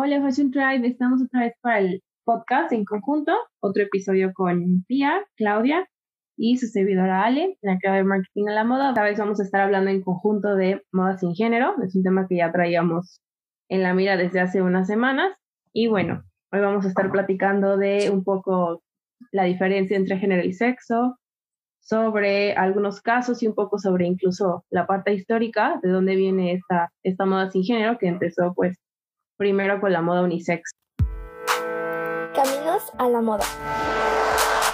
Hola Fashion Tribe, estamos otra vez para el podcast en conjunto, otro episodio con Pia, Claudia y su servidora Ale, la va de marketing a la moda. Esta vez vamos a estar hablando en conjunto de moda sin género, es un tema que ya traíamos en la mira desde hace unas semanas. Y bueno, hoy vamos a estar platicando de un poco la diferencia entre género y sexo, sobre algunos casos y un poco sobre incluso la parte histórica de dónde viene esta, esta moda sin género que empezó pues primero con la moda unisex. Caminos a la moda.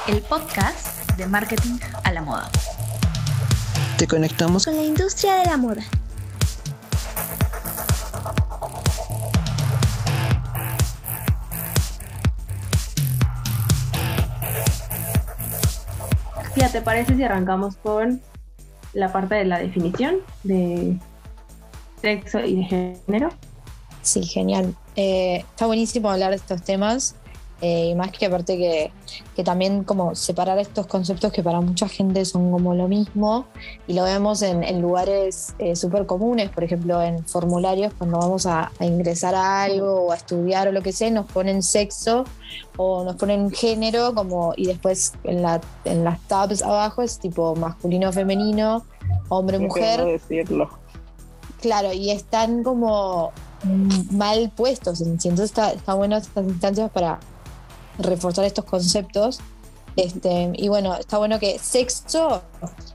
El podcast de marketing a la moda. Te conectamos con la industria de la moda. Ya, ¿te parece si arrancamos con la parte de la definición de sexo y de género? Sí, genial. Eh, está buenísimo hablar de estos temas. Eh, y más que aparte que, que, también como separar estos conceptos que para mucha gente son como lo mismo y lo vemos en, en lugares eh, súper comunes, por ejemplo en formularios cuando vamos a, a, ingresar a algo o a estudiar o lo que sea, nos ponen sexo o nos ponen género como y después en, la, en las tabs abajo es tipo masculino, femenino, hombre, mujer. decirlo. Claro, y están como mal puestos. Entonces está, está bueno estas instancias para reforzar estos conceptos. Este, y bueno, está bueno que sexo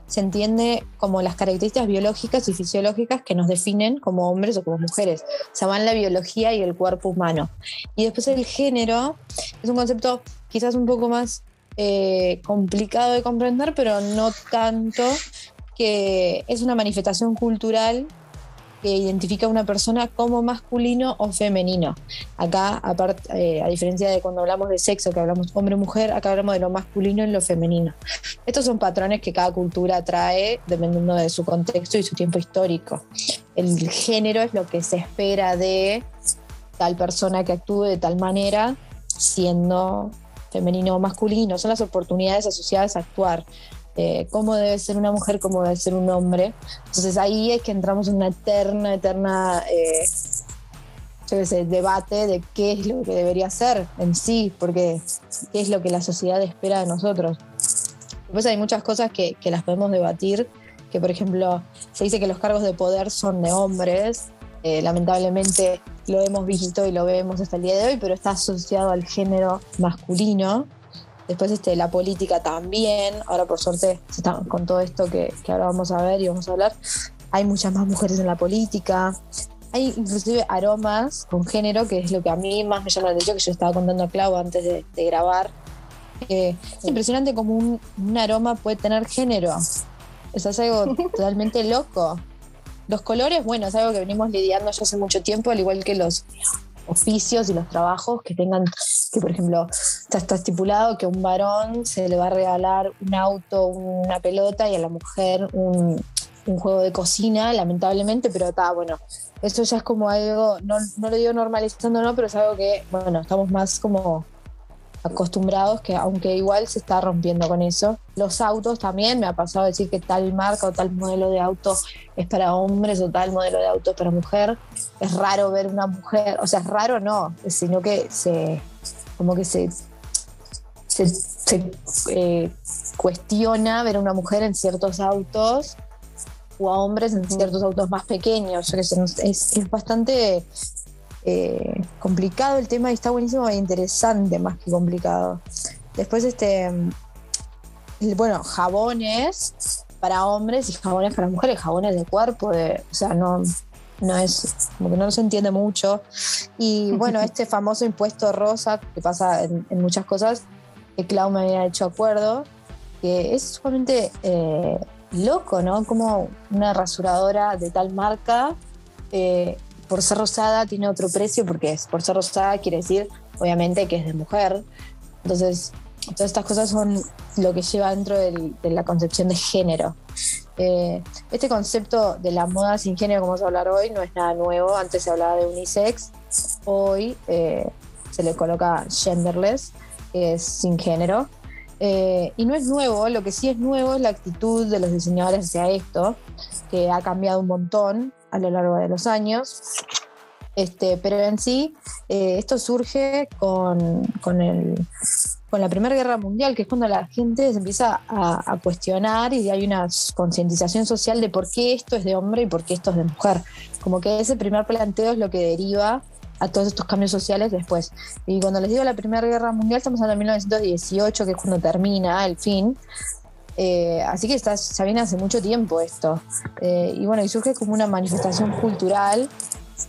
se entiende como las características biológicas y fisiológicas que nos definen como hombres o como mujeres. O sea, van la biología y el cuerpo humano. Y después el género es un concepto quizás un poco más eh, complicado de comprender, pero no tanto, que es una manifestación cultural que identifica a una persona como masculino o femenino. Acá, aparte, eh, a diferencia de cuando hablamos de sexo, que hablamos hombre-mujer, acá hablamos de lo masculino y lo femenino. Estos son patrones que cada cultura trae dependiendo de su contexto y su tiempo histórico. El género es lo que se espera de tal persona que actúe de tal manera, siendo femenino o masculino. Son las oportunidades asociadas a actuar eh, cómo debe ser una mujer, cómo debe ser un hombre. Entonces ahí es que entramos en una eterna, eterna eh, debate de qué es lo que debería ser en sí, porque qué es lo que la sociedad espera de nosotros. Después hay muchas cosas que, que las podemos debatir, que por ejemplo se dice que los cargos de poder son de hombres, eh, lamentablemente lo hemos visto y lo vemos hasta el día de hoy, pero está asociado al género masculino. Después este, la política también, ahora por suerte con todo esto que, que, ahora vamos a ver y vamos a hablar, hay muchas más mujeres en la política. Hay inclusive aromas con género, que es lo que a mí más me llama la atención, que yo estaba contando a Clau antes de, de grabar. Eh, es impresionante como un, un, aroma puede tener género. Eso es algo totalmente loco. Los colores, bueno, es algo que venimos lidiando ya hace mucho tiempo, al igual que los oficios y los trabajos que tengan, que por ejemplo, está, está, estipulado que a un varón se le va a regalar un auto, una pelota y a la mujer un, juego de cocina, lamentablemente, pero está bueno. Eso ya es como algo, no, no lo digo normalizando, no, pero es algo que, bueno, estamos más como acostumbrados que aunque igual se está rompiendo con eso. Los autos también, me ha pasado decir que tal marca o tal modelo de auto es para hombres o tal modelo de auto es para mujer. Es raro ver una mujer, o sea, es raro no, sino que se, como que se, se, se eh, cuestiona ver a una mujer en ciertos autos o a hombres en ciertos autos más pequeños. Es, es bastante eh, complicado el tema y está buenísimo e interesante más que complicado. Después, este, bueno, jabones para hombres y jabones para mujeres, jabones de cuerpo, de, o sea, no, no es, como que no se entiende mucho. Y bueno, este famoso impuesto rosa que pasa en, en muchas cosas, que Clau me había hecho acuerdo, que es sumamente eh, loco, ¿no? Como una rasuradora de tal marca eh, por ser rosada tiene otro precio porque es por ser rosada quiere decir obviamente que es de mujer. Entonces, todas estas cosas son lo que lleva dentro del, de la concepción de género. Eh, este concepto de la moda sin género, como vamos a hablar hoy, no es nada nuevo. Antes se hablaba de unisex, hoy eh, se le coloca genderless, que es sin género. Eh, y no es nuevo, lo que sí es nuevo es la actitud de los diseñadores hacia esto, que ha cambiado un montón a lo largo de los años. Este, pero en sí, eh, esto surge con, con, el, con la Primera Guerra Mundial, que es cuando la gente se empieza a, a cuestionar y hay una concientización social de por qué esto es de hombre y por qué esto es de mujer. Como que ese primer planteo es lo que deriva a todos estos cambios sociales después. Y cuando les digo la Primera Guerra Mundial, estamos hablando de 1918, que es cuando termina el fin. Eh, así que está, ya hace mucho tiempo esto. Eh, y bueno, y surge como una manifestación cultural.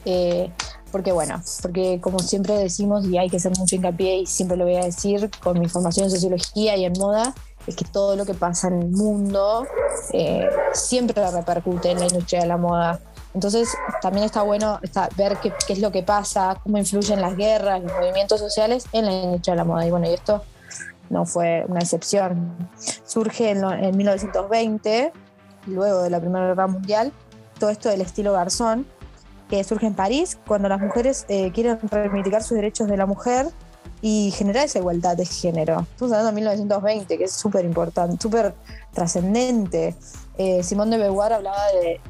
Eh, porque bueno, porque como siempre decimos y hay que hacer mucho hincapié y siempre lo voy a decir con mi formación en sociología y en moda, es que todo lo que pasa en el mundo siempre repercute en la industria de la moda. Entonces también está bueno ver qué, es lo que pasa, cómo influyen las guerras, los movimientos sociales en la industria de la moda. Y bueno, y esto no fue una excepción. Surge en, en 1920, luego de la Primera Guerra Mundial, todo esto del estilo garzón, que surge en París, cuando las mujeres eh, quieren reivindicar sus derechos de la mujer y generar esa igualdad de género. Estamos hablando de 1920, que es súper importante, súper trascendente. Eh, Simón de Beauvoir hablaba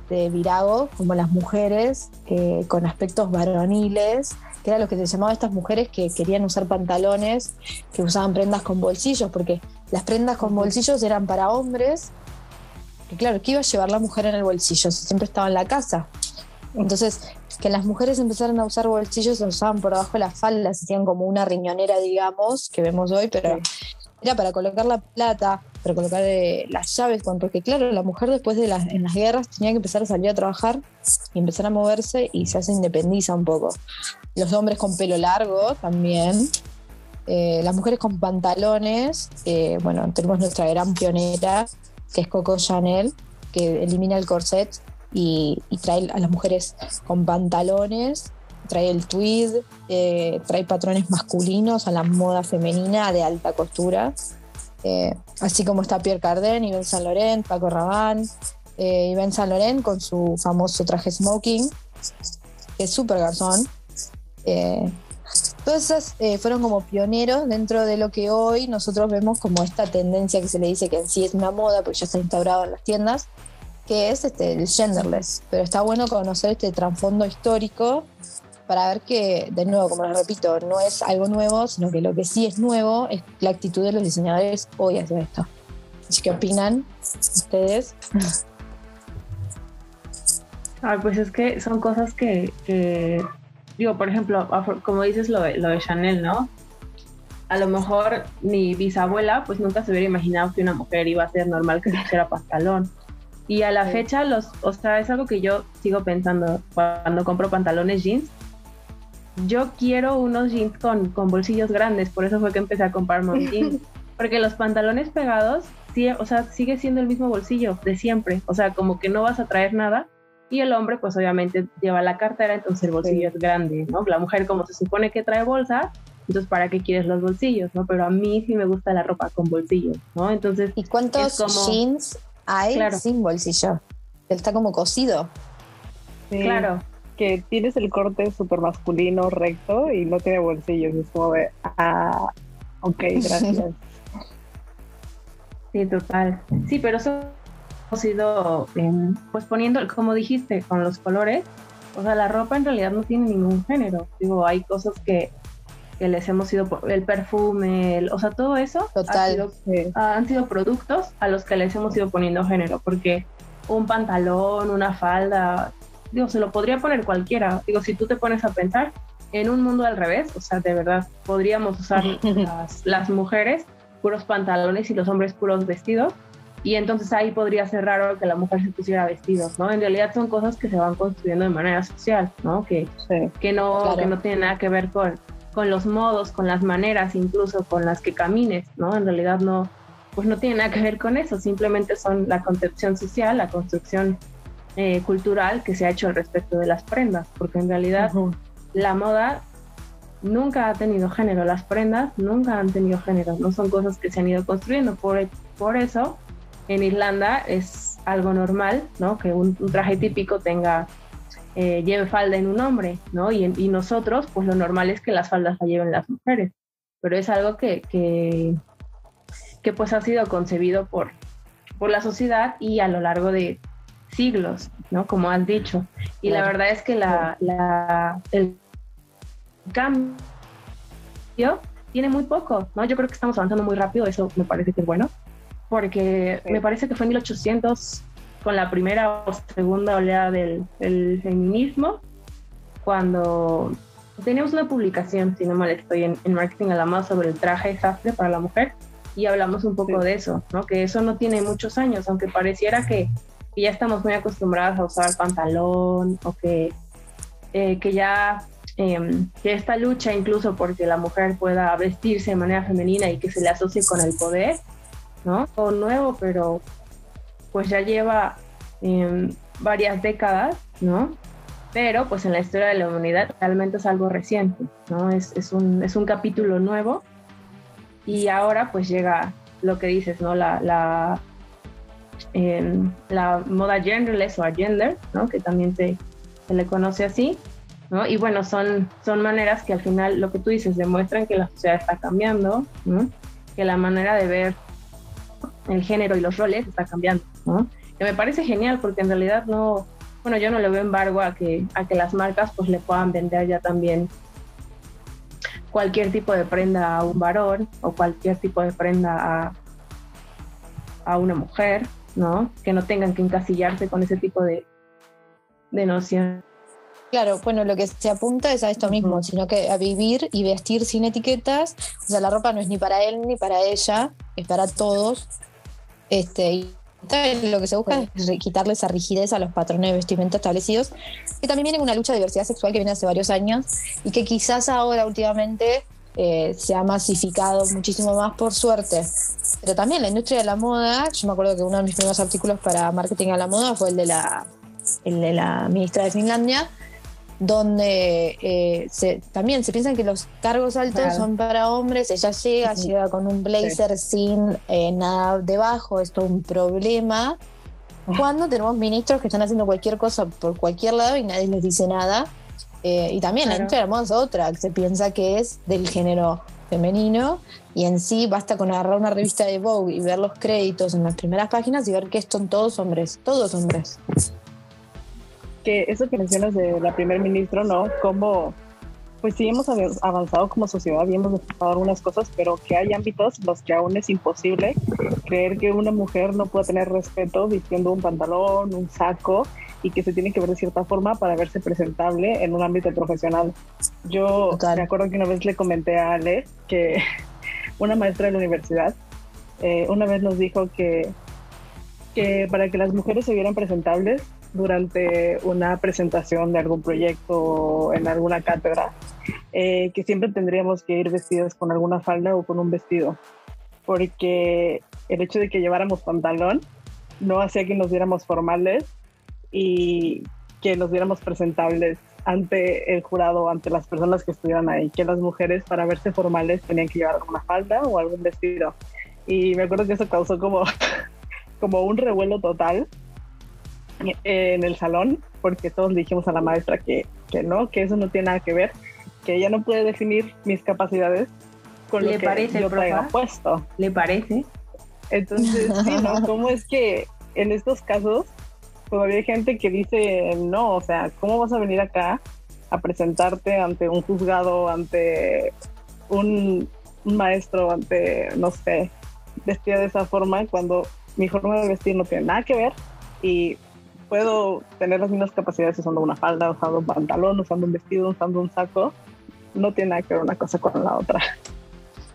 de, virago como las mujeres eh, con aspectos varoniles, que era lo que se llamaba estas mujeres que querían usar pantalones, que usaban prendas con bolsillos, porque las prendas con bolsillos eran para hombres, que claro, ¿qué iba a llevar la mujer en el bolsillo? Si siempre estaba en la casa. Entonces, que las mujeres empezaron a usar bolsillos, los usaban por abajo de las faldas, hacían como una riñonera, digamos, que vemos hoy, pero era para colocar la plata, para colocar eh, las llaves, porque claro, la mujer después de las, en las guerras tenía que empezar a salir a trabajar y empezar a moverse y se hace independiza un poco. Los hombres con pelo largo también. Eh, las mujeres con pantalones, eh, bueno, tenemos nuestra gran pionera, que es Coco Chanel, que elimina el corset y, trae a las mujeres con pantalones, trae el tweed, eh, trae patrones masculinos a la moda femenina de alta costura, así como está Pierre Cardin, Yves Saint Laurent, Paco Rabanne, Yves Saint Laurent con su famoso traje smoking, que es súper garzón. Eh, todas esas fueron como pioneros dentro de lo que hoy nosotros vemos como esta tendencia que se le dice que en sí es una moda, porque ya está instaurado en las tiendas, que es este, el genderless. Pero está bueno conocer este trasfondo histórico para ver que, de nuevo, como les repito, no es algo nuevo, sino que lo que sí es nuevo es la actitud de los diseñadores hoy hacia esto. ¿Qué opinan ustedes? Ah, pues es que son cosas que, digo, por ejemplo, como dices lo de, lo de Chanel, ¿no? A lo mejor mi bisabuela pues nunca se hubiera imaginado que una mujer iba a ser normal que se hiciera pantalón y a la fecha, los, o sea, es algo que yo sigo pensando cuando compro pantalones jeans. Yo quiero unos jeans con, con bolsillos grandes, por eso fue que empecé a comprar más jeans. Porque los pantalones pegados, sí, o sea, sigue siendo el mismo bolsillo de siempre. O sea, como que no vas a traer nada. Y el hombre, pues obviamente lleva la cartera, entonces el bolsillo es grande, ¿no? La mujer, como se supone que trae bolsa, entonces ¿para qué quieres los bolsillos, no? Pero a mí sí me gusta la ropa con bolsillos, ¿no? Entonces. ¿Y cuántos jeans hay sin bolsillo. está como cosido. Claro. Que tienes el corte súper masculino, recto y no tiene bolsillos. Es como de, ah, ok, gracias. sí, total. Sí, pero eso hemos ido, em, pues poniendo, como dijiste, con los colores. O sea, la ropa en realidad no tiene ningún género. Digo, hay cosas que que les hemos ido, el perfume, o sea, todo eso Total. han sido productos a los que les hemos ido poniendo género, porque un pantalón, una falda, digo, se lo podría poner cualquiera. Digo, si tú te pones a pensar en un mundo al revés, o sea, de verdad, podríamos usar las, las mujeres puros pantalones y los hombres puros vestidos. Y entonces ahí podría ser raro que la mujer se pusiera vestidos, ¿no? En realidad son cosas que se van construyendo de manera social, ¿no? Que, que, no, que no tienen nada que ver con, con los modos, con las maneras incluso con las que camines, ¿no? En realidad no, pues no tiene nada que ver con eso, simplemente son la concepción social, la construcción eh, cultural que se ha hecho al respecto de las prendas, porque en realidad la moda nunca ha tenido género, las prendas nunca han tenido género, no son cosas que se han ido construyendo, por, por eso en Irlanda es algo normal, ¿no? Que un traje típico tenga eh, lleve falda en un hombre, ¿no? Y, y, nosotros, pues lo normal es que las faldas la lleven las mujeres, pero es algo que, que, que pues ha sido concebido por, por la sociedad y a lo largo de, siglos, ¿no? Como has dicho. Y la verdad es que la, la, el cambio tiene muy poco, ¿no? Yo creo que estamos avanzando muy rápido, eso me parece que es bueno, porque me parece que fue en 1800 con la primera o segunda oleada del, del feminismo, cuando teníamos una publicación, si no mal estoy, en, Marketing a la Moda sobre el traje sastre para la mujer y hablamos un poco de eso, ¿no? Que eso no tiene muchos años, aunque pareciera que, ya estamos muy acostumbradas a usar pantalón o que, eh, que ya em, que esta lucha incluso porque la mujer pueda vestirse de manera femenina y que se le asocie con el poder, ¿no? O nuevo, pero pues ya lleva em, varias décadas, ¿no? Pero pues en la historia de la humanidad realmente es algo reciente, ¿no? Es, es, un, es un capítulo nuevo y ahora pues llega lo que dices, ¿no? La, la, la moda genderless o gender, ¿no? Que también se, se le conoce así, ¿no? Y bueno, son, son maneras que al final, lo que tú dices, demuestran que la sociedad está cambiando, ¿no? Que la manera de ver el género y los roles está cambiando, ¿no? Que me parece genial porque en realidad no, bueno, yo no le veo embargo a que, a que las marcas pues le puedan vender ya también cualquier tipo de prenda a un varón o cualquier tipo de prenda a, a una mujer, ¿no? Que no tengan que encasillarse con ese tipo de, de noción. Claro, bueno, lo que se apunta es a esto mismo, sino que a vivir y vestir sin etiquetas. O sea, la ropa no es ni para él ni para ella, es para todos. Este, y lo que se busca es quitarle esa rigidez a los patrones de vestimenta establecidos, que también viene una lucha de diversidad sexual que viene hace varios años y que quizás ahora últimamente eh, se ha masificado muchísimo más por suerte. Pero también la industria de la moda, yo me acuerdo que uno de mis primeros artículos para marketing a la moda fue el de la, el de la ministra de Finlandia, donde eh, se, también se piensan que los cargos altos son para hombres, ella llega, llega con un blazer sin eh, nada debajo, esto es un problema. Cuando tenemos ministros que están haciendo cualquier cosa por cualquier lado y nadie les dice nada. Eh, y también la industria es otra, que se piensa que es del género femenino y en sí basta con agarrar una revista de Vogue y ver los créditos en las primeras páginas y ver que son todos hombres, todos hombres que eso que mencionas de la primer ministro, ¿no? Como, pues sí hemos avanzado como sociedad y hemos destapado algunas cosas, pero que hay ámbitos en los que aún es imposible creer que una mujer no pueda tener respeto vistiendo un pantalón, un saco y que se tiene que ver de cierta forma para verse presentable en un ámbito profesional. Yo me acuerdo que una vez le comenté a Ale que una maestra de la universidad eh, una vez nos dijo que, que para que las mujeres se vieran presentables durante una presentación de algún proyecto en alguna cátedra, eh, que siempre tendríamos que ir vestidas con alguna falda o con un vestido, porque el hecho de que lleváramos pantalón no hacía que nos viéramos formales y que nos viéramos presentables ante el jurado, ante las personas que estuvieran ahí, que las mujeres para verse formales tenían que llevar alguna falda o algún vestido. Y me acuerdo que eso causó como, como un revuelo total en el salón, porque todos le dijimos a la maestra que, que no, que eso no tiene nada que ver, que ella no puede definir mis capacidades con lo que parece, yo traiga puesto. ¿Le parece? Entonces, sí, ¿no? ¿Cómo es que en estos casos todavía hay gente que dice, no, o sea, ¿cómo vas a venir acá a presentarte ante un juzgado, ante un, un maestro, ante, no sé, vestida de esa forma cuando mi forma de vestir no tiene nada que ver y puedo tener las mismas capacidades usando una falda, usando un pantalón, usando un vestido, usando un saco. No tiene nada que ver una cosa con la otra.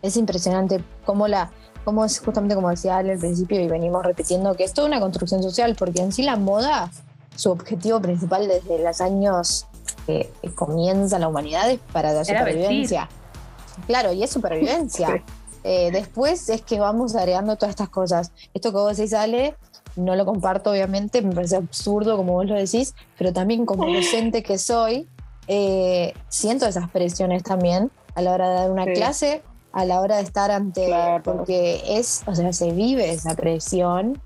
Es impresionante cómo la, cómo es justamente como decía Ale al principio y venimos repitiendo que es toda una construcción social, porque en sí la moda, su objetivo principal desde los años que comienza la humanidad es para la supervivencia. Claro, y es supervivencia. Eh, después es que vamos agregando todas estas cosas. Esto que vos decís, Ale, no lo comparto obviamente, me parece absurdo como vos lo decís, pero también como docente que soy, eh, siento esas presiones también a la hora de dar una clase, a la hora de estar ante, porque es, o sea, se vive esa presión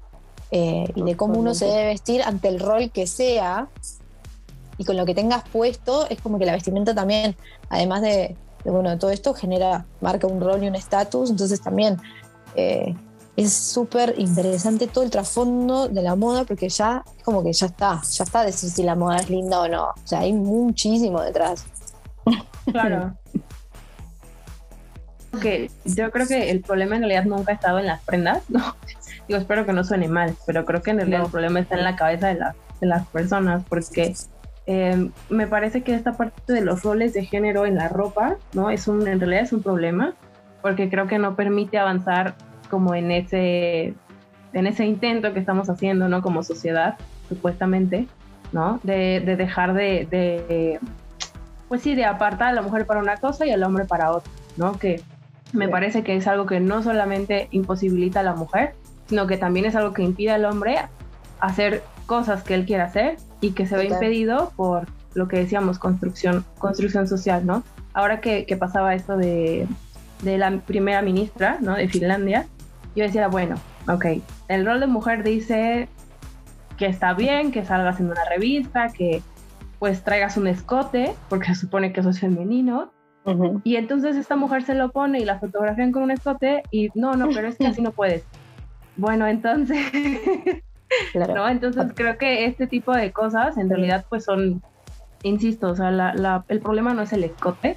eh, y de cómo uno se debe vestir ante el rol que sea y con lo que tengas puesto, es como que la vestimenta también, además de, bueno, todo esto genera, marca un rol y un estatus, entonces también... Eh, es súper interesante todo el trasfondo de la moda porque ya es como que ya está, ya está decir si la moda es linda o no. O sea, hay muchísimo detrás. Claro. que yo creo que el problema en realidad nunca ha estado en las prendas, ¿no? Digo, espero que no suene mal, pero creo que en realidad No. el problema está en la cabeza de, la- de las personas, porque eh, me parece que esta parte de los roles de género en la ropa, ¿no? Es un, en realidad es un problema, porque creo que no permite avanzar como en ese, en ese intento que estamos haciendo, ¿no? Como sociedad, supuestamente, ¿no? De, de dejar de, de, pues sí, de apartar a la mujer para una cosa y al hombre para otra, ¿no? Que me Sí. parece que es algo que no solamente imposibilita a la mujer, sino que también es algo que impide al hombre hacer cosas que él quiere hacer y que se ve Total. impedido por lo que decíamos, construcción, construcción social, ¿no? Ahora que, que pasaba esto de, de la primera ministra, ¿no? De Finlandia, yo decía, bueno, ok, el rol de mujer dice que está bien, que salgas en una revista, que pues traigas un escote, porque se supone que eso es femenino, y entonces esta mujer se lo pone y la fotografían con un escote y no, no, pero es que así no puedes. Bueno, entonces, Claro. ¿no? Entonces creo que este tipo de cosas en realidad pues son, insisto, o sea, la, la- el problema no es el escote,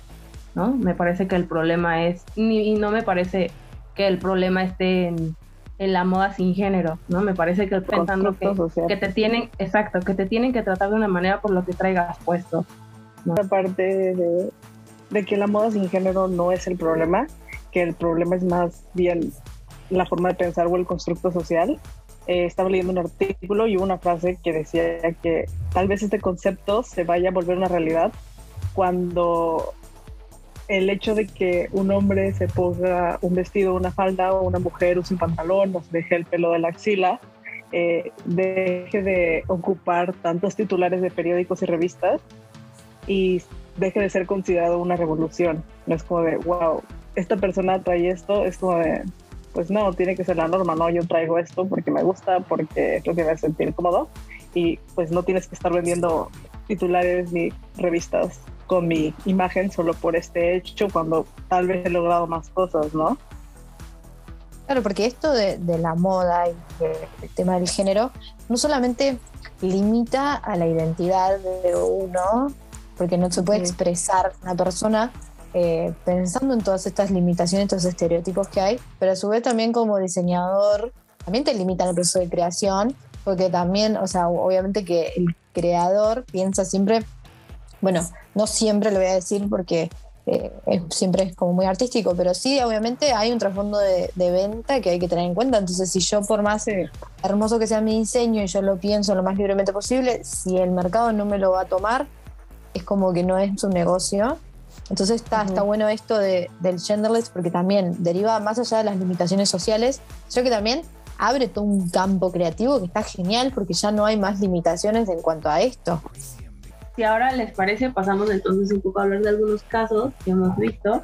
¿no? Me parece que el problema es, ni- y no me parece que el problema esté en, en la moda sin género, ¿no? Me parece que pensando que, social. que te tienen, exacto, que te tienen que tratar de una manera por lo que traigas puesto. Esta parte de, de que la moda sin género no es el problema, que el problema es más bien la forma de pensar o el constructo social. Eh, estaba leyendo un artículo y hubo una frase que decía que tal vez este concepto se vaya a volver una realidad cuando el hecho de que un hombre se ponga un vestido, una falda o una mujer use un pantalón se deje el pelo de la axila, eh, deje de ocupar tantos titulares de periódicos y revistas y deje de ser considerado una revolución. No es como de, wow, esta persona trae esto, es como de, pues no, tiene que ser la norma, no, yo traigo esto porque me gusta, porque es lo que me hace sentir cómodo y pues no tienes que estar vendiendo titulares ni revistas con mi imagen solo por este hecho cuando tal vez he logrado más cosas, ¿no? Claro, porque esto de, de la moda y del tema del género no solamente limita a la identidad de uno, porque no se puede expresar una persona eh, pensando en todas estas limitaciones, estos estereotipos que hay, pero a su vez también como diseñador también te limita en el proceso de creación, porque también, o sea, obviamente que el creador piensa siempre, bueno, no siempre lo voy a decir porque eh, es- siempre es como muy artístico, pero sí, obviamente hay un trasfondo de, de venta que hay que tener en cuenta. Entonces, si yo, por más hermoso que sea mi diseño y yo lo pienso lo más libremente posible, si el mercado no me lo va a tomar, es como que no es un negocio. Entonces está, Ujú. está bueno esto de, del genderless porque también deriva más allá de las limitaciones sociales, creo que también abre todo un campo creativo que está genial porque ya no hay más limitaciones en cuanto a esto. Si ahora les parece, pasamos entonces un poco a hablar de algunos casos que hemos visto.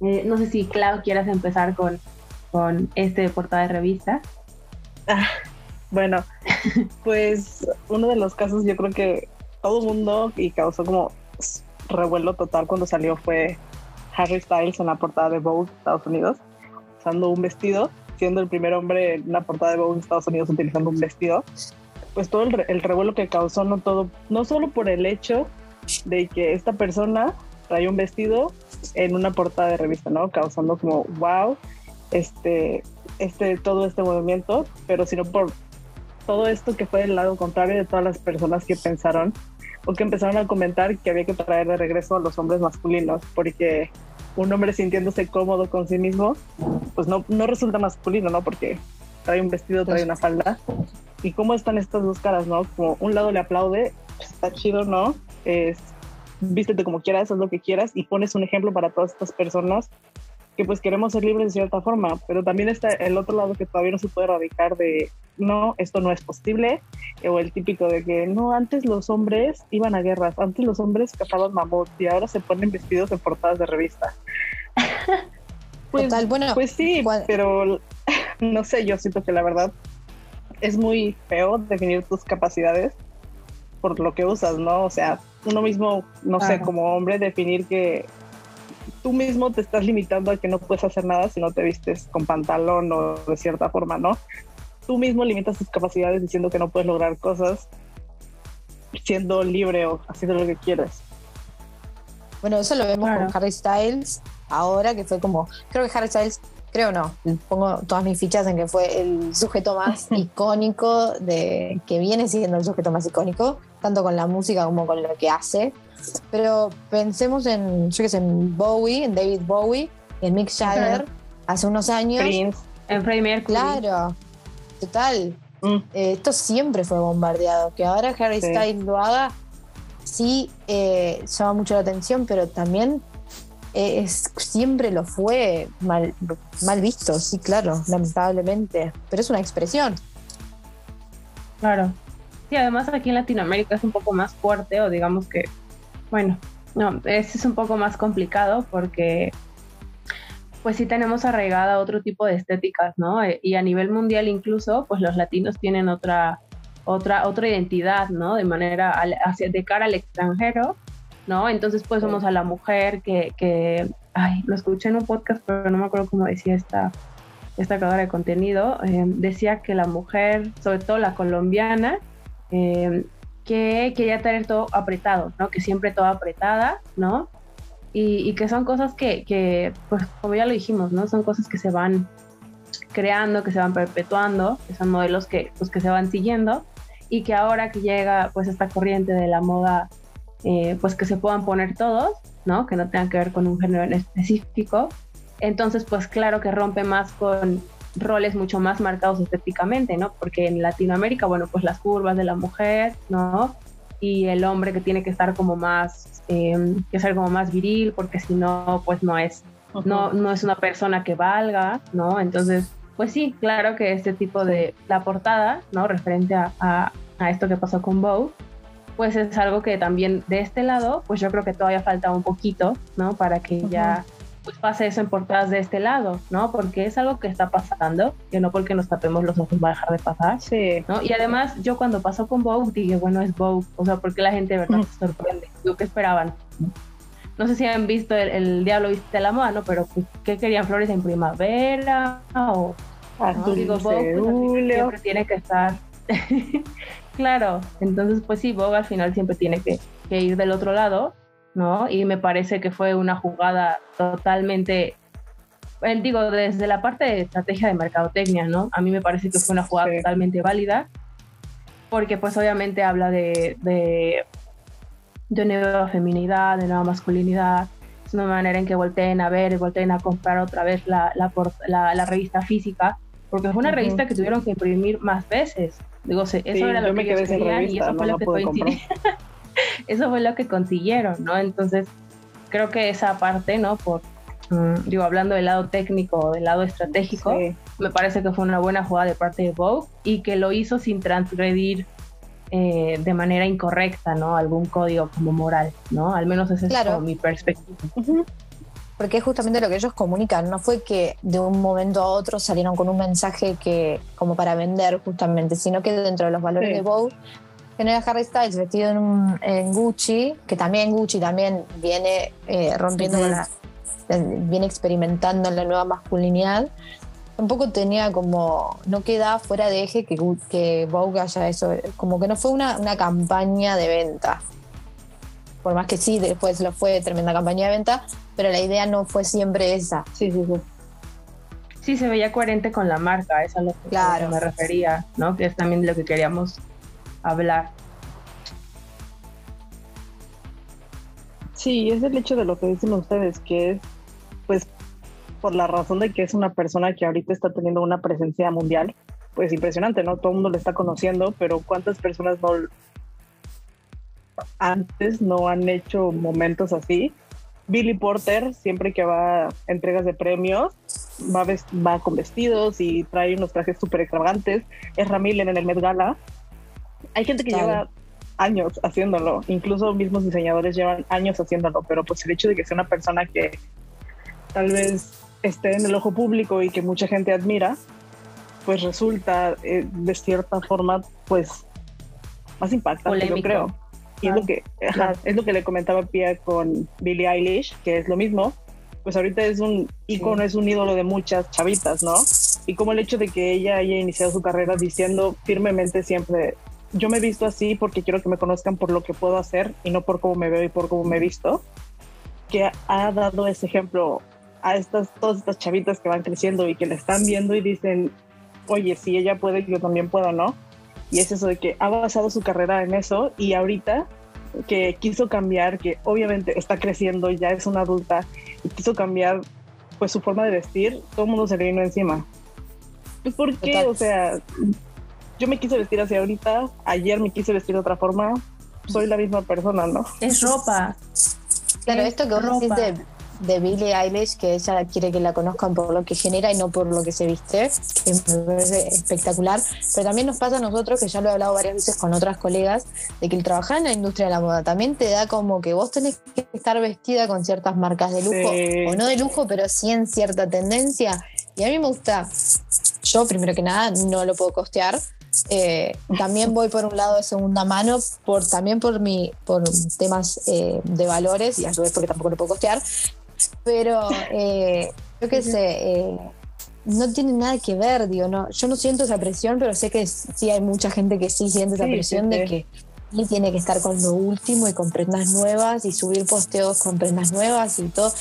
Eh, no sé si Clau quieras empezar con, con este de portada de revista. Bueno, pues uno de los casos yo creo que todo el mundo y causó como revuelo total cuando salió fue Harry Styles en la portada de Vogue Estados Unidos usando un vestido, siendo el primer hombre en una portada de Vogue Estados Unidos utilizando un vestido. Pues todo el, re- el revuelo que causó no todo, no solo por el hecho de que esta persona trae un vestido en una portada de revista, ¿no? Causando como wow, este, este, todo este movimiento, pero sino por todo esto que fue del lado contrario de todas las personas que pensaron o que empezaron a comentar que había que traer de regreso a los hombres masculinos, porque un hombre sintiéndose cómodo con sí mismo, pues no, no resulta masculino, ¿no? Porque trae un vestido, trae una falda. ¿Y cómo están estas dos caras, no? Como un lado le aplaude, pues, está chido, ¿no? Es, vístete como quieras, haz lo que quieras y pones un ejemplo para todas estas personas que pues queremos ser libres de cierta forma, pero también está el otro lado que todavía no se puede erradicar de no, esto no es posible, o el típico de que no, antes los hombres iban a guerras, antes los hombres cazaban mamut y ahora se ponen vestidos en portadas de revista. pues, Total, bueno, pues sí, pero no sé, yo siento que la verdad es muy feo definir tus capacidades por lo que usas, ¿no? O sea, uno mismo, no sé, como hombre, definir que tú mismo te estás limitando a que no puedes hacer nada si no te vistes con pantalón o de cierta forma, ¿no? Tú mismo limitas tus capacidades diciendo que no puedes lograr cosas siendo libre o haciendo lo que quieras. Bueno, eso lo vemos con Harry Styles ahora, que fue como, creo que Harry Styles, creo no, pongo todas mis fichas en que fue el sujeto más icónico de, que viene siendo el sujeto más icónico, tanto con la música como con lo que hace. Pero pensemos en, yo qué sé, en Bowie, en David Bowie, en Mick Jagger, hace unos años. En Freddie Mercury. Claro, total. Mm. Eh, esto siempre fue bombardeado. Que ahora Harry Styles lo haga, sí eh, llama mucho la atención, pero también eh, es, siempre lo fue mal, mal visto, sí, claro, lamentablemente. Pero es una expresión. Claro. Sí, además aquí en Latinoamérica es un poco más fuerte, o digamos que, bueno, no, es, es un poco más complicado porque pues sí tenemos arraigada otro tipo de estéticas, ¿no? Eh, y a nivel mundial incluso, pues los latinos tienen otra, otra, otra identidad, ¿no? De manera, hacia, de cara al extranjero, ¿no? Entonces pues somos a la mujer que, que, ay, lo escuché en un podcast, pero no me acuerdo cómo decía esta, esta creadora de contenido, eh, decía que la mujer, sobre todo la colombiana, eh, que quería tener todo apretado, ¿no? Que siempre todo apretada, ¿no? y, que son cosas que, pues como ya lo dijimos, ¿no? Son cosas que se van creando, que se van perpetuando, que son modelos que, pues, que se van siguiendo y que ahora que llega pues esta corriente de la moda, eh, pues que se puedan poner todos, ¿no? Que no tengan que ver con un género en específico. Entonces, pues claro que rompe más con roles mucho más marcados estéticamente, ¿no? Porque en Latinoamérica, bueno, pues las curvas de la mujer, ¿no? y el hombre que tiene que estar como más, em, que ser como más viril, porque si no, pues no es, no, no es una persona que valga, ¿no? Entonces, pues sí, claro que este tipo de, la portada, ¿no? Referente a, a, esto que pasó con Bow, pues es algo que también de este lado, pues yo creo que todavía falta un poquito, ¿no? Para que ya pues pase eso en portadas de este lado, ¿no? Porque es algo que está pasando, que no porque nos tapemos los ojos va a dejar de pasar, sí. ¿no? Y además yo cuando pasó con Vogue dije, bueno, es Vogue, o sea, porque la gente de verdad se sorprende, lo que esperaban. No sé si han visto el, Diablo Viste la Moda, ¿no? Pero pues, ¿qué querían flores en primavera? O, ¿no? Digo, Vogue pues, siempre tiene que estar... claro, entonces pues sí, Vogue al final siempre tiene que, que ir del otro lado ¿no? Y me parece que fue una jugada totalmente, digo, desde la parte de estrategia de mercadotecnia, ¿no? A mí me parece que fue una jugada totalmente válida, porque pues obviamente habla de, de, de nueva feminidad, de nueva masculinidad, es una manera en que volteen a ver y volteen a comprar otra vez la, la, la, revista física, porque fue una revista que tuvieron que imprimir más veces. Digo, eso era lo que ellos querían y eso fue lo que eso fue lo que consiguieron, ¿no? Entonces, creo que esa parte, ¿no? Por, mm, digo, hablando del lado técnico, del lado estratégico, me parece que fue una buena jugada de parte de Vogue y que lo hizo sin transgredir eh, de manera incorrecta, ¿no? Algún código como moral, ¿no? Al menos esa es mi perspectiva. Porque es justamente lo que ellos comunican, no fue que de un momento a otro salieron con un mensaje que como para vender justamente, sino que dentro de los valores de Vogue genera Harry Styles vestido en, en, Gucci, que también Gucci también viene eh, rompiendo la, viene experimentando en la nueva masculinidad. Tampoco tenía como, no queda fuera de eje que, que Vogue haya eso, como que no fue una, una campaña de venta. Por más que sí, después lo fue tremenda campaña de venta, pero la idea no fue siempre esa. Sí, sí, sí. Sí, se veía coherente con la marca, eso es a lo que claro. me refería, ¿no? Que es también lo que queríamos hablar. Sí, es el hecho de lo que dicen ustedes, que es, pues, por la razón de que es una persona que ahorita está teniendo una presencia mundial, pues impresionante, ¿no? Todo el mundo le está conociendo, pero ¿cuántas personas no antes no han hecho momentos así? Billy Porter, siempre que va a entregas de premios, va, va con vestidos y trae unos trajes súper extravagantes. Es Ramírez en el Met Gala hay gente que lleva años haciéndolo, incluso mismos diseñadores llevan años haciéndolo, pero pues el hecho de que sea una persona que tal vez esté en el ojo público y que mucha gente admira, pues resulta eh, de cierta forma pues más impactante, yo creo. Y es lo que es lo que le comentaba Pia con Billie Eilish, que es lo mismo. pues ahorita es un ícono, es un ídolo de muchas chavitas, ¿no? Y como el hecho de que ella haya iniciado su carrera diciendo firmemente siempre, yo me he visto así porque quiero que me conozcan por lo que puedo hacer y no por cómo me veo y por cómo me he visto, que ha dado ese ejemplo a estas, todas estas chavitas que van creciendo y que la están viendo y dicen, oye, si ella puede, yo también puedo, ¿no? Y es eso de que ha basado su carrera en eso y ahorita que quiso cambiar, que obviamente está creciendo, ya es una adulta y quiso cambiar pues su forma de vestir, todo el mundo se le vino encima. ¿Por qué? O sea, yo me quise vestir así ahorita, ayer me quise vestir de otra forma, soy la misma persona, ¿no? Es ropa. Claro, esto que vos decís de, de Billie Eilish, que ella quiere que la conozcan por lo que genera y no por lo que se viste, que me parece espectacular. Pero también nos pasa a nosotros, que ya lo he hablado varias veces con otras colegas, de que el trabajar en la industria de la moda también te da como que vos tenés que estar vestida con ciertas marcas de lujo, Sí. o no de lujo, pero sí en cierta tendencia. Y a mí me gusta, yo primero que nada no lo puedo costear. Eh, también voy por un lado de segunda mano, por, también por, mi, por temas eh, de valores y a su vez porque tampoco lo puedo costear. Pero eh, yo qué sé, eh, no tiene nada que ver, digo, no, yo no siento esa presión, pero sé que sí hay mucha gente que sí siente esa Sí, presión sí, de sí. que él tiene que estar con lo último y con prendas nuevas y subir posteos con prendas nuevas y todo.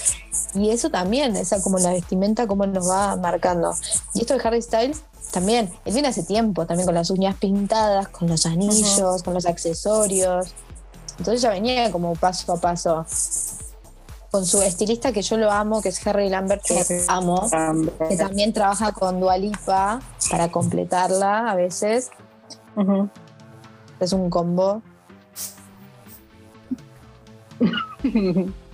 Y eso también, esa como la vestimenta, cómo nos va marcando. Y esto de Harry Styles también, él viene hace tiempo, también con las uñas pintadas, con los anillos, con los accesorios. Entonces ya venía como paso a paso. Con su estilista que yo lo amo, que es Harry Lambert, que Sí. amo, que también trabaja con Dualipa para completarla a veces. Es un combo.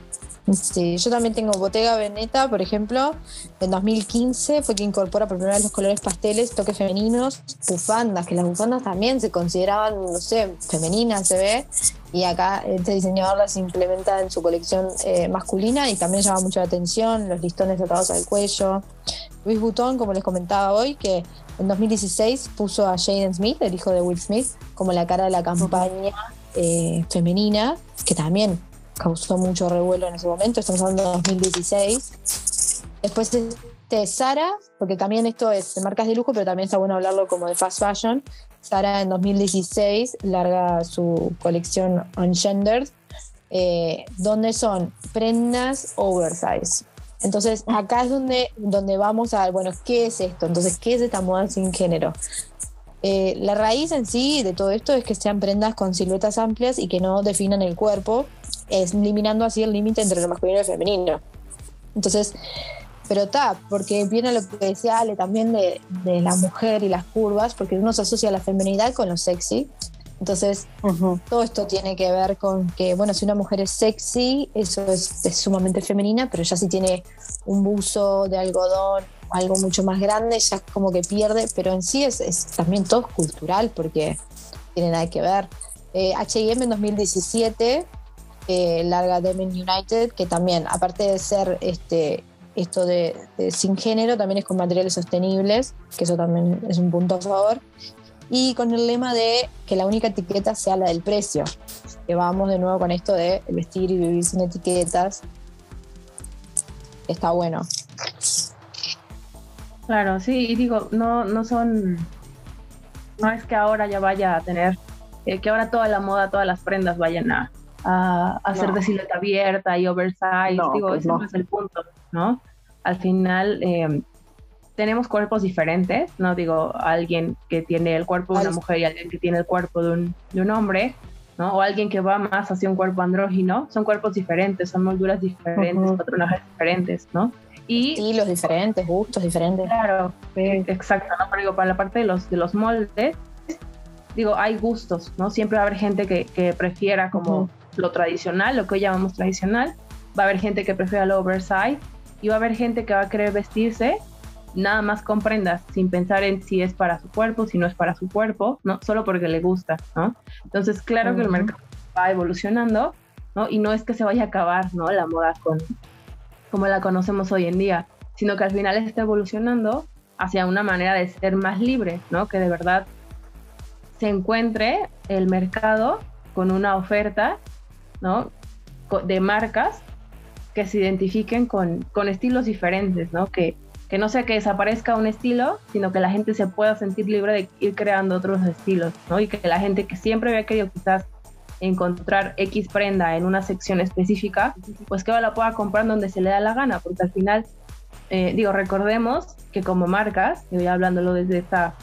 Sí, yo también tengo Bottega Veneta, por ejemplo, en 2015 fue que incorpora por primera vez los colores pasteles, toques femeninos, bufandas, que las bufandas también se consideraban, no sé, femeninas, se ve, y acá este diseñador las implementa en su colección eh, masculina y también llama mucho la atención, los listones atados al cuello. Luis Vuitton, como les comentaba hoy, que en 2016 puso a Jaden Smith, el hijo de Will Smith, como la cara de la campaña eh, femenina, que también causó mucho revuelo en ese momento, estamos hablando de 2016. Después este Sara, porque también esto es marcas de lujo, pero también está bueno hablarlo como de fast fashion. Sara en 2016 larga su colección Ungendered, eh, donde son prendas oversize. Entonces acá es donde, donde vamos a, bueno, ¿qué es esto? Entonces, ¿qué es esta moda sin género? Eh, la raíz en sí de todo esto es que sean prendas con siluetas amplias y que no definan el cuerpo, eliminando así el límite entre lo masculino y lo femenino. Entonces, pero está, porque viene lo que decía Ale también de, de la mujer y las curvas, porque uno se asocia la feminidad con lo sexy. Entonces, todo esto tiene que ver con que, bueno, si una mujer es sexy, eso es, es sumamente femenina, pero ya si tiene un buzo de algodón, algo mucho más grande, ya como que pierde, pero en sí es, es también todo cultural porque tiene nada que ver. Eh, H&M en 2017 eh, larga Demen United, que también, aparte de ser este, esto de, de sin género, también es con materiales sostenibles, que eso también es un punto a favor y con el lema de que la única etiqueta sea la del precio. Que vamos de nuevo con esto de vestir y vivir sin etiquetas. Está bueno. Claro, sí, y digo, no, no son, no es que ahora ya vaya a tener, eh, que ahora toda la moda, todas las prendas vayan a, a, a ser No. de silueta abierta y oversize, No, digo, pues ese no. no es el punto, ¿no? Al final eh, tenemos cuerpos diferentes, no digo alguien que tiene el cuerpo de una mujer y alguien que tiene el cuerpo de un, de un hombre, ¿no? O alguien que va más hacia un cuerpo andrógino, son cuerpos diferentes, son molduras diferentes, Ujú. patronajes diferentes, ¿no? Y Estilos diferentes, gustos diferentes. Claro, Sí. exacto, ¿no? Pero digo, para la parte de los, de los moldes, digo, hay gustos, ¿no? Siempre va a haber gente que, que prefiera como Ujú. Lo tradicional, lo que hoy llamamos tradicional, va a haber gente que prefiera lo oversize y va a haber gente que va a querer vestirse nada más con prendas, sin pensar en si es para su cuerpo, si no es para su cuerpo, ¿no? Solo porque le gusta, ¿no? Entonces, claro que el mercado va evolucionando, ¿no? Y no es que se vaya a acabar, ¿no? La moda con, como la conocemos hoy en día, sino que al final está evolucionando hacia una manera de ser más libre, ¿no? Que de verdad se encuentre el mercado con una oferta, ¿no? De marcas que se identifiquen con, con estilos diferentes, ¿no? Que, que no sea que desaparezca un estilo, sino que la gente se pueda sentir libre de ir creando otros estilos, ¿no? Y que la gente que siempre había querido quizás encontrar X prenda en una sección específica, pues que la pueda comprar donde se le da la gana, porque al final, eh, digo, recordemos que como marcas, y voy hablándolo desde esta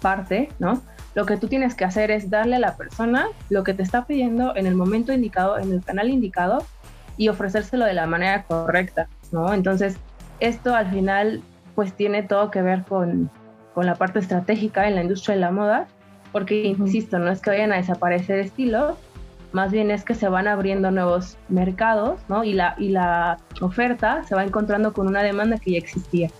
parte, ¿no? Lo que tú tienes que hacer es darle a la persona lo que te está pidiendo en el momento indicado, en el canal indicado, y ofrecérselo de la manera correcta, ¿no? Entonces, esto al final pues tiene todo que ver con, la parte estratégica en la industria de la moda, porque, insisto, no es que vayan a desaparecer estilos, más bien es que se van abriendo nuevos mercados, ¿no? Y la, y la oferta se va encontrando con una demanda que ya existía.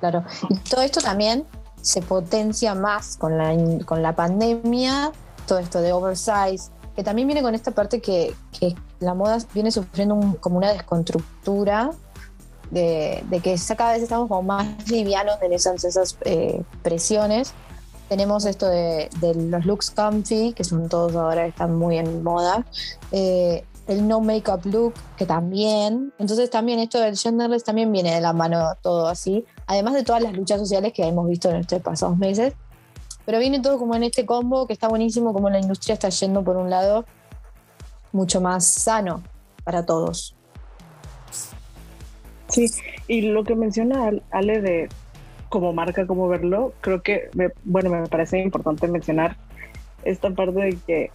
Claro, y todo esto también se potencia más con la, con la pandemia, todo esto de oversize, que también viene con esta parte que, que la moda viene sufriendo como una desconstructura de, que cada vez estamos como más livianos en esas, esas eh, presiones. Tenemos esto de, los looks comfy, que son todos ahora, están muy en moda. Eh, el no makeup look, que también. Entonces también esto del genderless también viene de la mano todo así. Además de todas las luchas sociales que hemos visto en estos pasados meses. Pero viene todo como en este combo que está buenísimo, como la industria está yendo por un lado mucho más sano para todos. Sí, y lo que menciona Ale de como marca, cómo verlo, creo que, bueno, me parece importante mencionar esta parte de que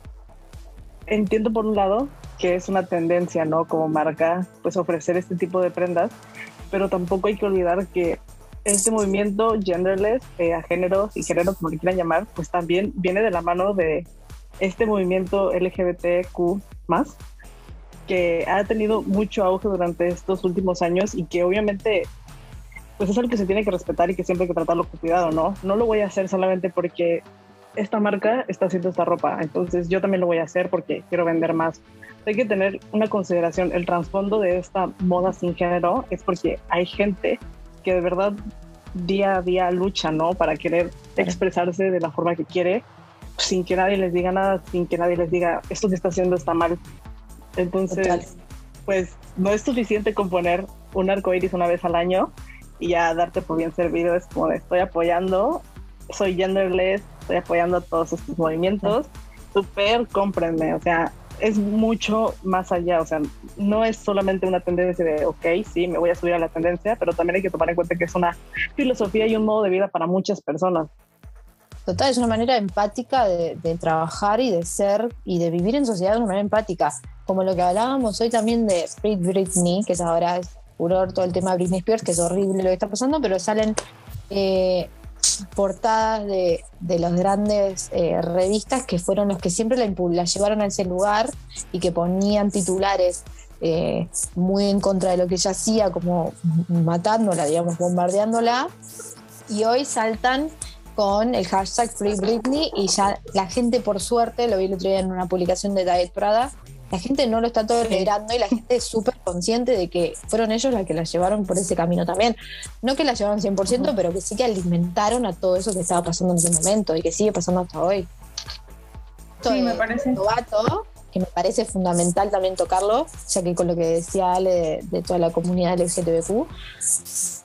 entiendo por un lado que es una tendencia, ¿no? Como marca, pues ofrecer este tipo de prendas, pero tampoco hay que olvidar que este movimiento genderless, eh, a géneros y género, como le quieran llamar, pues también viene de la mano de este movimiento LGBTQ más, que ha tenido mucho auge durante estos últimos años y que obviamente pues es algo que se tiene que respetar y que siempre hay que tratarlo con cuidado, ¿no? No lo voy a hacer solamente porque esta marca está haciendo esta ropa, entonces yo también lo voy a hacer porque quiero vender más. Hay que tener una consideración, el trasfondo de esta moda sin género es porque hay gente que de verdad día a día lucha, ¿no? Para querer expresarse de la forma que quiere, sin que nadie les diga nada, sin que nadie les diga, esto que está haciendo está mal. Entonces, pues no es suficiente con poner un arco iris una vez al año y ya darte por bien servido. Es como de estoy apoyando, soy genderless, estoy apoyando todos estos movimientos. Súper, cómprenme. O sea, es mucho más allá. O sea, no es solamente una tendencia de, ok, sí, me voy a subir a la tendencia, pero también hay que tomar en cuenta que es una filosofía y un modo de vida para muchas personas. Total, es una manera empática de, de, trabajar y de ser y de vivir en sociedad de una manera empática como lo que hablábamos hoy también de Britney, que es ahora es furor todo el tema de Britney Spears, que es horrible lo que está pasando, pero salen eh, portadas de, de las grandes eh, revistas que fueron los que siempre la, llevaron a ese lugar y que ponían titulares eh, muy en contra de lo que ella hacía, como matándola, digamos, bombardeándola. Y hoy saltan con el hashtag Free Britney y ya la gente, por suerte, lo vi el otro día en una publicación de Diet Prada, la gente no lo está tolerando y la gente es súper consciente de que fueron ellos los que la llevaron por ese camino también. No que la llevaron 100%, pero que sí que alimentaron a todo eso que estaba pasando en ese momento y que sigue pasando hasta hoy. sí, me parece. Novato, que me parece fundamental también tocarlo, ya que con lo que decía Ale de, toda la comunidad LGTBQ,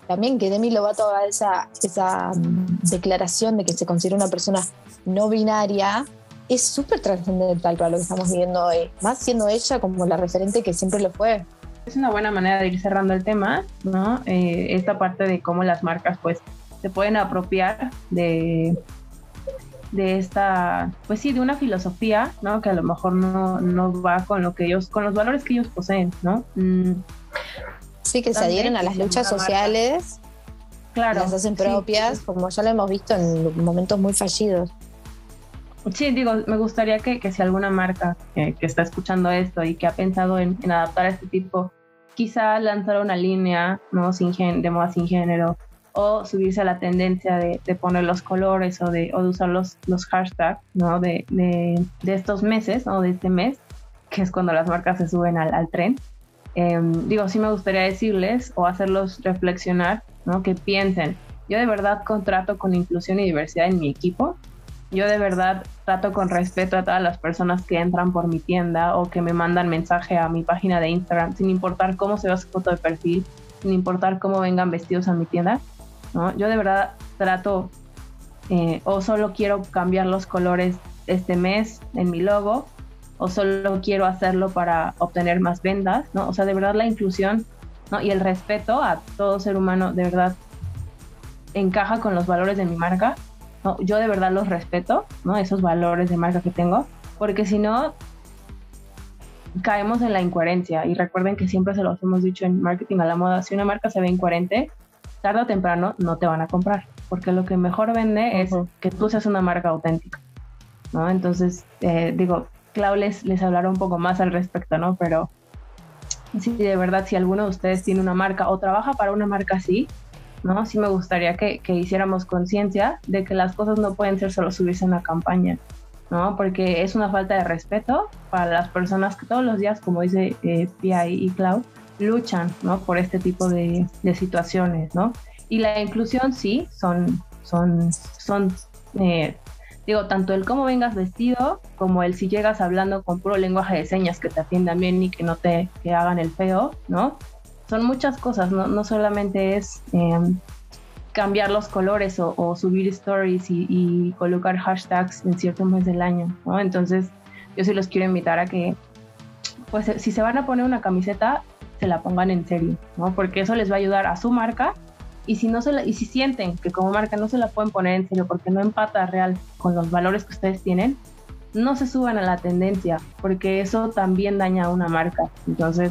también que Demi Lovato haga esa, esa mm, declaración de que se considera una persona no binaria es súper trascendental para lo que estamos viviendo hoy, más siendo ella como la referente que siempre lo fue. Es una buena manera de ir cerrando el tema, ¿no? Eh, esta parte de cómo las marcas pues se pueden apropiar de, de esta, pues sí, de una filosofía, ¿no? Que a lo mejor no, no va con lo que ellos, con los valores que ellos poseen, ¿no? Mm. Sí, que se adhieren a las luchas sociales, claro, las hacen propias, como ya lo hemos visto en momentos muy fallidos. Sí, digo, me gustaría que, que si alguna marca que, está escuchando esto y que ha pensado en, adaptar a este tipo, quizá lanzar una línea ¿no? sin de moda sin género o subirse a la tendencia de, poner los colores o de, o de usar los, los hashtags ¿no? de, de, de, estos meses o de este mes, que es cuando las marcas se suben al, al tren. Em, digo, sí me gustaría decirles o hacerlos reflexionar, ¿no? que piensen, yo de verdad contrato con inclusión y diversidad en mi equipo, yo de verdad trato con respeto a todas las personas que entran por mi tienda o que me mandan mensaje a mi página de Instagram, sin importar cómo se vea su foto de perfil, sin importar cómo vengan vestidos a mi tienda. ¿no? Yo de verdad trato eh, o solo quiero cambiar los colores este mes en mi logo o solo quiero hacerlo para obtener más ventas, ¿no? O sea, de verdad la inclusión y el respeto a todo ser humano de verdad encaja con los valores de mi marca no, yo de verdad los respeto, ¿no? Esos valores de marca que tengo, porque si no, caemos en la incoherencia. Y recuerden que siempre se los hemos dicho en marketing a la moda, si una marca se ve incoherente, tarde o temprano no te van a comprar, porque lo que mejor vende es que tú seas una marca auténtica, ¿no? Entonces, eh, digo, Clau les, les hablará un poco más al respecto, ¿no? Pero si de verdad, si alguno de ustedes tiene una marca o trabaja para una marca así, ¿no? Sí me gustaría que, hiciéramos conciencia de que las cosas no pueden ser solo subirse en una campaña, ¿no? Porque es una falta de respeto para las personas que todos los días, como dice eh, Pia y, Cloud, luchan, ¿no? Por este tipo de, situaciones, ¿no? Y la inclusión sí, son, son, son eh, digo, tanto el cómo vengas vestido como el si llegas hablando con puro lenguaje de señas que te atiendan bien y que no te que hagan el feo, ¿no? Son muchas cosas, no, solamente es em, cambiar los colores o, subir stories y, colocar hashtags en cierto mes del año, ¿no? Entonces, yo sí los quiero invitar a que, pues, si se van a poner una camiseta, se la pongan en serio, ¿no? Porque eso les va a ayudar a su marca y si no se y si sienten que como marca no se la pueden poner en serio porque no empata real con los valores que ustedes tienen, no se suban a la tendencia, porque eso también daña a una marca. Entonces,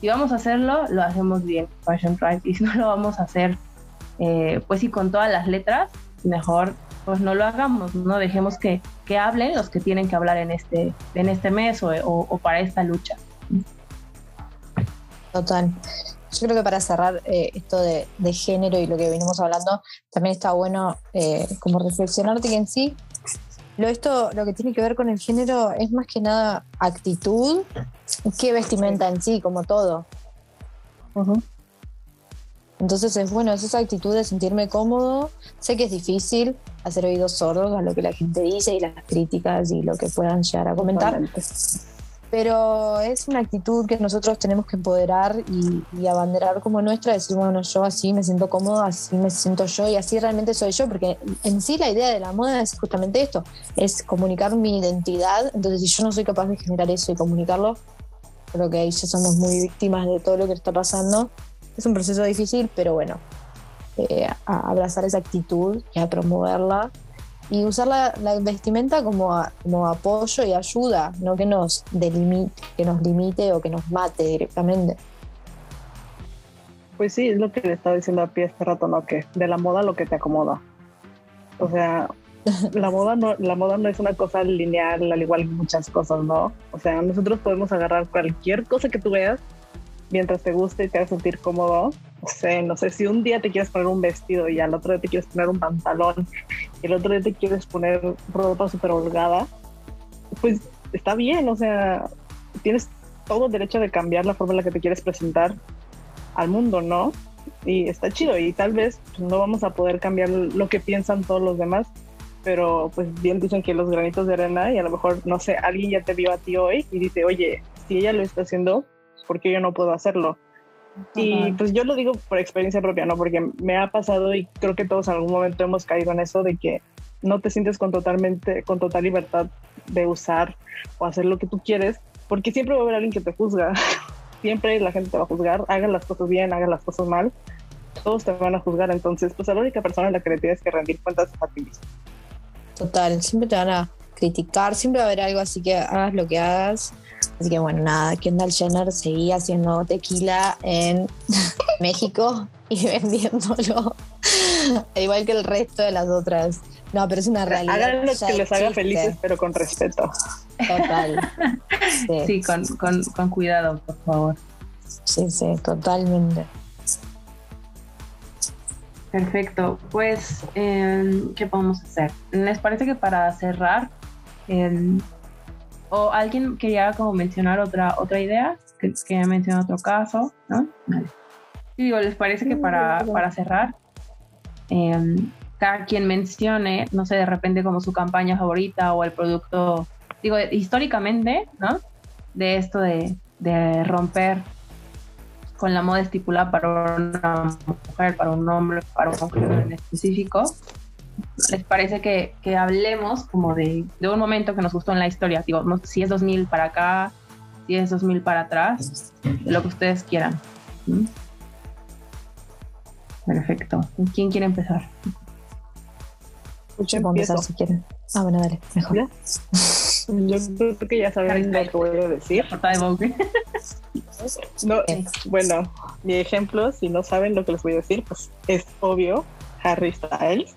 si vamos a hacerlo, lo hacemos bien, Fashion Drive. Y si no lo vamos a hacer, eh, pues sí, con todas las letras, mejor pues no lo hagamos, no dejemos que, que hablen los que tienen que hablar en este, en este mes o, o, para esta lucha. Total. Yo creo que para cerrar eh, esto de, de, género y lo que venimos hablando, también está bueno eh, como reflexionarte que en sí lo, esto, lo que tiene que ver con el género es más que nada actitud que vestimenta en sí, como todo. Entonces es bueno, es esa actitud de sentirme cómodo. Sé que es difícil hacer oídos sordos a lo que la gente dice y las críticas y lo que puedan llegar a comentar pero es una actitud que nosotros tenemos que empoderar y, abanderar como nuestra, decir, bueno, yo así me siento cómodo, así me siento yo y así realmente soy yo, porque en sí la idea de la moda es justamente esto, es comunicar mi identidad, entonces si yo no soy capaz de generar eso y comunicarlo, creo que ahí ya somos muy víctimas de todo lo que está pasando. Es un proceso difícil, pero bueno, eh, a abrazar esa actitud y a promoverla y usar la, vestimenta como, como apoyo y ayuda, no que nos delimite, que nos limite o que nos mate directamente. Pues sí, es lo que le estaba diciendo a pie este rato, ¿no? Que de la moda lo que te acomoda. O sea, la moda no, la moda no es una cosa lineal, al igual que muchas cosas, ¿no? O sea, nosotros podemos agarrar cualquier cosa que tú veas mientras te guste y te haga sentir cómodo. No sé, no sé, si un día te quieres poner un vestido y al otro día te quieres poner un pantalón y el otro día te quieres poner ropa súper holgada, pues está bien, o sea, tienes todo el derecho de cambiar la forma en la que te quieres presentar al mundo, ¿no? Y está chido y tal vez no vamos a poder cambiar lo que piensan todos los demás, pero pues bien dicen que los granitos de arena y a lo mejor, no sé, alguien ya te vio a ti hoy y dice, oye, si ella lo está haciendo, ¿por qué yo no puedo hacerlo? Y pues yo lo digo por experiencia propia, ¿no? Porque me ha pasado y creo que todos en algún momento hemos caído en eso de que no te sientes con totalmente, con total libertad de usar o hacer lo que tú quieres, porque siempre va a haber alguien que te juzga. siempre la gente te va a juzgar, hagan las cosas bien, hagan las cosas mal, todos te van a juzgar. Entonces, pues la única persona en la que le tienes que rendir cuentas es a ti mismo. Total, siempre te van a criticar, siempre va a haber algo así que hagas lo que hagas Así que bueno, nada, Kendall Jenner seguía haciendo tequila en México y vendiéndolo, igual que el resto de las otras. No, pero es una realidad. Hagan lo que les haga felices, pero con respeto. Total. Sí, con, con, con, cuidado, por favor. Sí, sí, totalmente. Perfecto. Pues, em, ¿qué podemos hacer? ¿Les parece que para cerrar, em, o alguien quería como mencionar otra, otra idea, que, que mencionado otro caso, ¿no? Y digo, ¿les parece que para, para cerrar, em, cada quien mencione, no sé, de repente como su campaña favorita o el producto, digo, históricamente, ¿no? De esto de, de romper con la moda estipulada para una mujer, para un hombre, para un género en específico. ¿Les parece que, que hablemos como de, de, un momento que nos gustó en la historia? Digo, no, si es 2000 para acá, si es 2000 para atrás, de lo que ustedes quieran. ¿Mm? Perfecto. ¿Quién quiere empezar? Yo empezar si quieren. Ah, bueno, dale, mejor. ¿Ya? Yo creo que ya saben lo que voy a decir. No, bueno, mi ejemplo, si no saben lo que les voy a decir, pues es obvio, Harry Styles,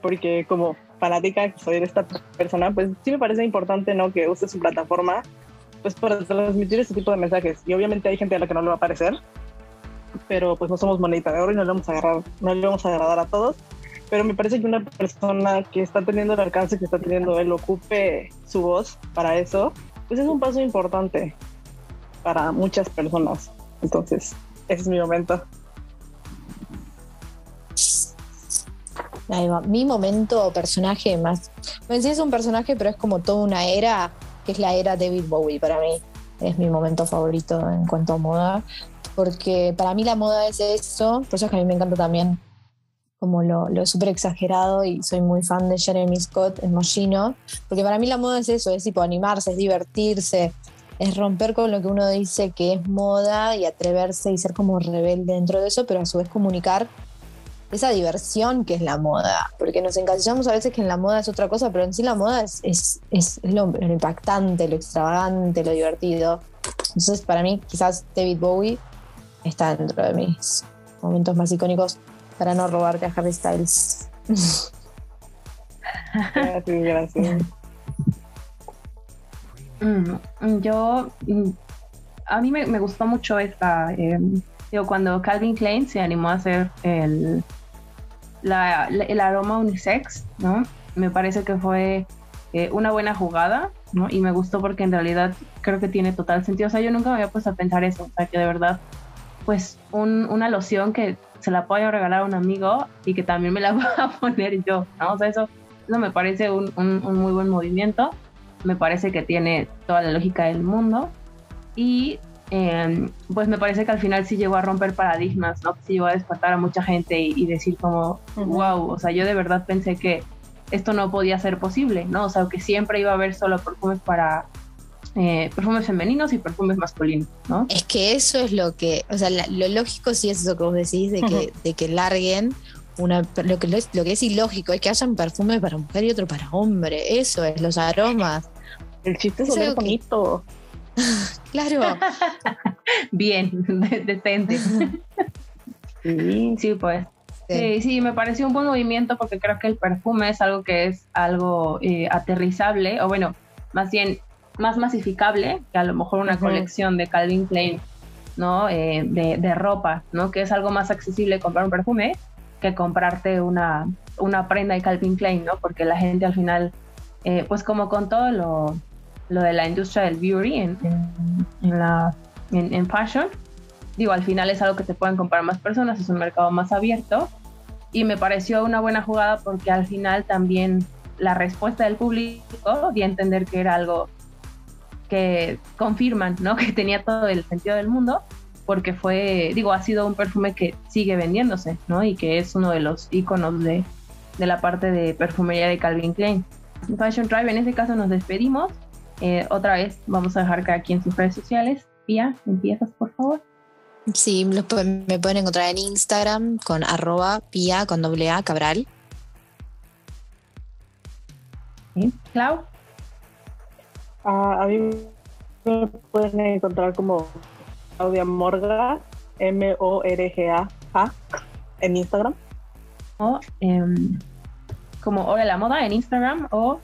porque como fanática que soy de esta persona, pues sí me parece importante, ¿no? Que use su plataforma, pues para transmitir este tipo de mensajes. Y obviamente hay gente a la que no le va a parecer, pero pues no somos monedita de oro y no le vamos a agarrar, no le vamos a agradar a todos. Pero me parece que una persona que está teniendo el alcance que está teniendo él ocupe su voz para eso, pues es un paso importante para muchas personas. Entonces, ese es mi momento. Mi momento personaje más. Bueno, sí es un personaje, pero es como toda una era, que es la era David Bowie para mí. Es mi momento favorito en cuanto a moda porque para mí la moda es eso, por eso es que a mí me encanta también como lo, lo súper exagerado y soy muy fan de Jeremy Scott en Moschino, porque para mí la moda es eso, es tipo animarse, es divertirse, es romper con lo que uno dice que es moda y atreverse y ser como rebelde dentro de eso, pero a su vez comunicar esa diversión que es la moda, porque nos encasillamos a veces que en la moda es otra cosa, pero en sí la moda es, es, es lo, lo impactante, lo extravagante, lo divertido. Entonces, para mí, quizás David Bowie está dentro de mis momentos más icónicos para no robarte a Harry Styles. Gracias, gracias. Mm, yo, mm, a mí me, me gustó mucho esta, eh, digo, cuando Calvin Klein se animó a hacer el, la, la, el aroma unisex, ¿no? Me parece que fue eh, una buena jugada, ¿no? Y me gustó porque en realidad creo que tiene total sentido. O sea, yo nunca me había puesto a pensar eso, o sea, que de verdad pues un, una loción que se la puedo regalar a un amigo y que también me la voy a poner yo, ¿no? O sea, eso, eso me parece un, un, un, muy buen movimiento, me parece que tiene toda la lógica del mundo y eh, pues me parece que al final sí llegó a romper paradigmas, ¿no? Sí llegó a despertar a mucha gente y, y decir como, uh -huh. wow, o sea, yo de verdad pensé que esto no podía ser posible, ¿no? O sea, que siempre iba a haber solo perfumes para eh, perfumes femeninos y perfumes masculinos, ¿no? Es que eso es lo que, o sea, la, lo lógico sí es eso que vos decís, de que, uh -huh. de que larguen una, lo que, lo que es ilógico es que hayan perfumes para mujer y otro para hombre, eso es, los aromas. El chiste es oler bonito. claro. Bien, decente. sí. sí, pues. Sí, sí, me pareció un buen movimiento porque creo que el perfume es algo que es algo eh, aterrizable, o bueno, más bien más masificable que a lo mejor una uh -huh. colección de Calvin Klein, ¿no? Eh, de, de, ropa, ¿no? Que es algo más accesible comprar un perfume que comprarte una, una prenda de Calvin Klein, ¿no? Porque la gente al final, eh, pues como con todo lo, lo, de la industria del beauty en, en, en la, en, en, fashion, digo, al final es algo que te pueden comprar más personas, es un mercado más abierto y me pareció una buena jugada porque al final también la respuesta del público di a entender que era algo que confirman, ¿no? Que tenía todo el sentido del mundo, porque fue, digo, ha sido un perfume que sigue vendiéndose, ¿no? Y que es uno de los iconos de, de la parte de perfumería de Calvin Klein. Fashion Drive, en este caso nos despedimos. Eh, otra vez vamos a dejar cada quien sus redes sociales. Pia, empiezas, por favor. Sí, me pueden encontrar en Instagram con arroba pia con doble A Cabral. ¿Sí? Clau. Uh, a mí me pueden encontrar como Claudia Morga, M-O-R-G-A, en Instagram. O eh, como Hora de la Moda en Instagram o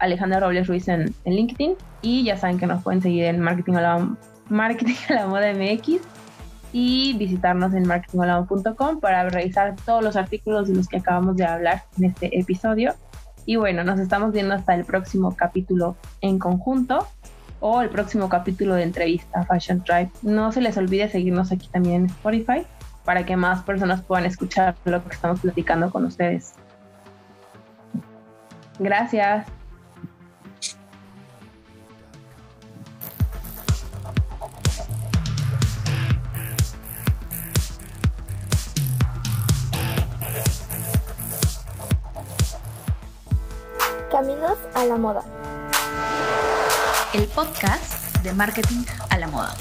Alejandra Robles Ruiz en, en, LinkedIn. Y ya saben que nos pueden seguir en Marketing a la, Marketing a la Moda MX y visitarnos en marketingalamo.com para revisar todos los artículos de los que acabamos de hablar en este episodio. Y bueno, nos estamos viendo hasta el próximo capítulo en conjunto o el próximo capítulo de entrevista Fashion Drive. No se les olvide seguirnos aquí también en Spotify para que más personas puedan escuchar lo que estamos platicando con ustedes. Gracias. La moda. El podcast de marketing a la moda.